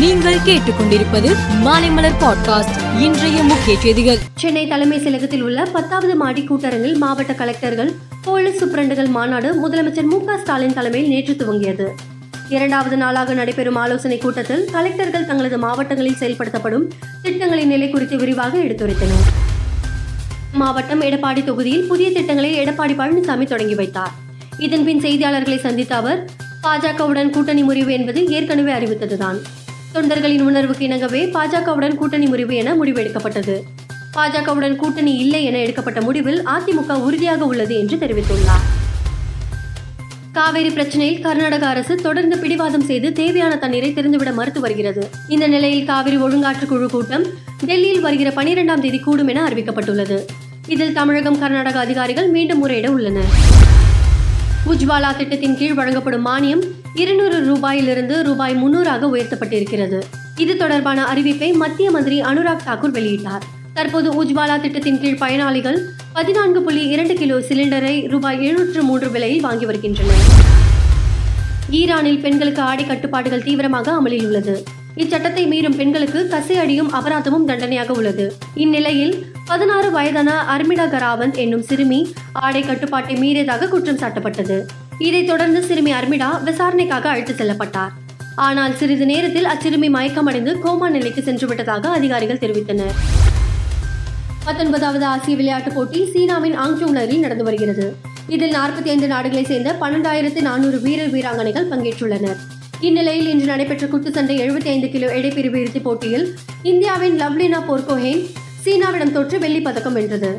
நீங்கள் கேட்டுக்கொண்டிருப்பது மாலைமலர் பாட்காஸ்ட். இன்றைய முக்கிய செய்திகள். சென்னை தலைமை செயலகத்தில் உள்ள பத்தாவது மாடி கூட்டரங்கில் மாவட்ட கலெக்டர்கள் போலீஸ் சூப்பரண்டுகள் மாநாடு முதலமைச்சர் மு ஸ்டாலின் தலைமையில் நேற்று துவங்கியது. இரண்டாவது நாளாக நடைபெறும் ஆலோசனை கூட்டத்தில் கலெக்டர்கள் தங்களது மாவட்டங்களில் செயல்படுத்தப்படும் திட்டங்களின் நிலை குறித்து விரிவாக எடுத்துரைத்தனர். மாவட்டம் எடப்பாடி தொகுதியில் புதிய திட்டங்களை எடப்பாடி பழனிசாமி தொடங்கி வைத்தார். இதன்பின் செய்தியாளர்களை சந்தித்த அவர் பாஜகவுடன் கூட்டணி முறிவு என்பது ஏற்கனவே அறிவித்ததுதான். தொண்டர்களின் உணர்வுக்கு இணங்கவே பாஜகவுடன் கூட்டணி முறிவு என முடிவெடுக்கப்பட்டது பாஜகவுடன் கூட்டணி இல்லை என எடுக்கப்பட்ட முடிவில் அதிமுக உறுதியாக உள்ளது என்று தெரிவித்துள்ளார். காவேரி பிரச்சனையில் கர்நாடக அரசு தொடர்ந்து பிடிவாதம் செய்து தேவையான தண்ணீரை திறந்துவிட மறுத்து வருகிறது. இந்த நிலையில் காவிரி ஒழுங்காற்று குழு கூட்டம் டெல்லியில் வருகிற பனிரெண்டாம் தேதி கூடும் என அறிவிக்கப்பட்டுள்ளது. இதில் தமிழகம் கர்நாடக அதிகாரிகள் மீண்டும் முறையிட உள்ளனர். உஜ்வாலா திட்டத்தின் கீழ் வழங்கப்படும் மானியம் இருநூறு ரூபாயிலிருந்து ரூபாய் முன்னூறாக உயர்த்தப்பட்டிருக்கிறது. இது தொடர்பான அறிவிப்பை மத்திய மந்திரி அனுராக் தாக்கூர் வெளியிட்டார். தற்போது உஜ்வாலா திட்டத்தின் கீழ் பயனாளிகள் பதினான்கு புள்ளி இரண்டு கிலோ சிலிண்டரை ரூபாய் எழுநூற்று மூன்று விலையில் வாங்கி வருகின்றனர். ஈரானில் பெண்களுக்கு ஆடை கட்டுப்பாடுகள் தீவிரமாக அமலில் உள்ளது. இச்சட்டத்தை மீறும் பெண்களுக்கு கசை அடியும் அபராதமும் தண்டனையாக உள்ளது. இந்நிலையில் பதினாறு வயதான அர்மிடா கராவந்த் என்னும் சிறுமி ஆடை கட்டுப்பாட்டை மீறியதாக குற்றம் சாட்டப்பட்டது. இதைத் தொடர்ந்து சிறுமி அர்மிடா விசாரணைக்காக அழைத்து செல்லப்பட்டார். ஆனால் சிறிது நேரத்தில் அச்சிறுமி மயக்கமடைந்து கோமா நிலைக்கு சென்று விட்டதாக அதிகாரிகள் தெரிவித்தனர். பத்தொன்பதாவது ஆசிய விளையாட்டுப் போட்டி சீனாவின் ஆங்ஜோங் நகரில் நடந்து வருகிறது. இதில் நாற்பத்தி ஐந்து நாடுகளைச் சேர்ந்த பன்னெண்டாயிரத்து நானூறு வீரர் வீராங்கனைகள் பங்கேற்றுள்ளனர். இந்நிலையில் இன்று நடைபெற்ற குத்துச்சண்டை எழுபத்தி ஐந்து கிலோ எடைப்பிரிவு இறுதிப் போட்டியில் இந்தியாவின் லவ்லினா போர்கோஹேன் சீனாவிடம் தோற்று வெள்ளி பதக்கம் வென்றது.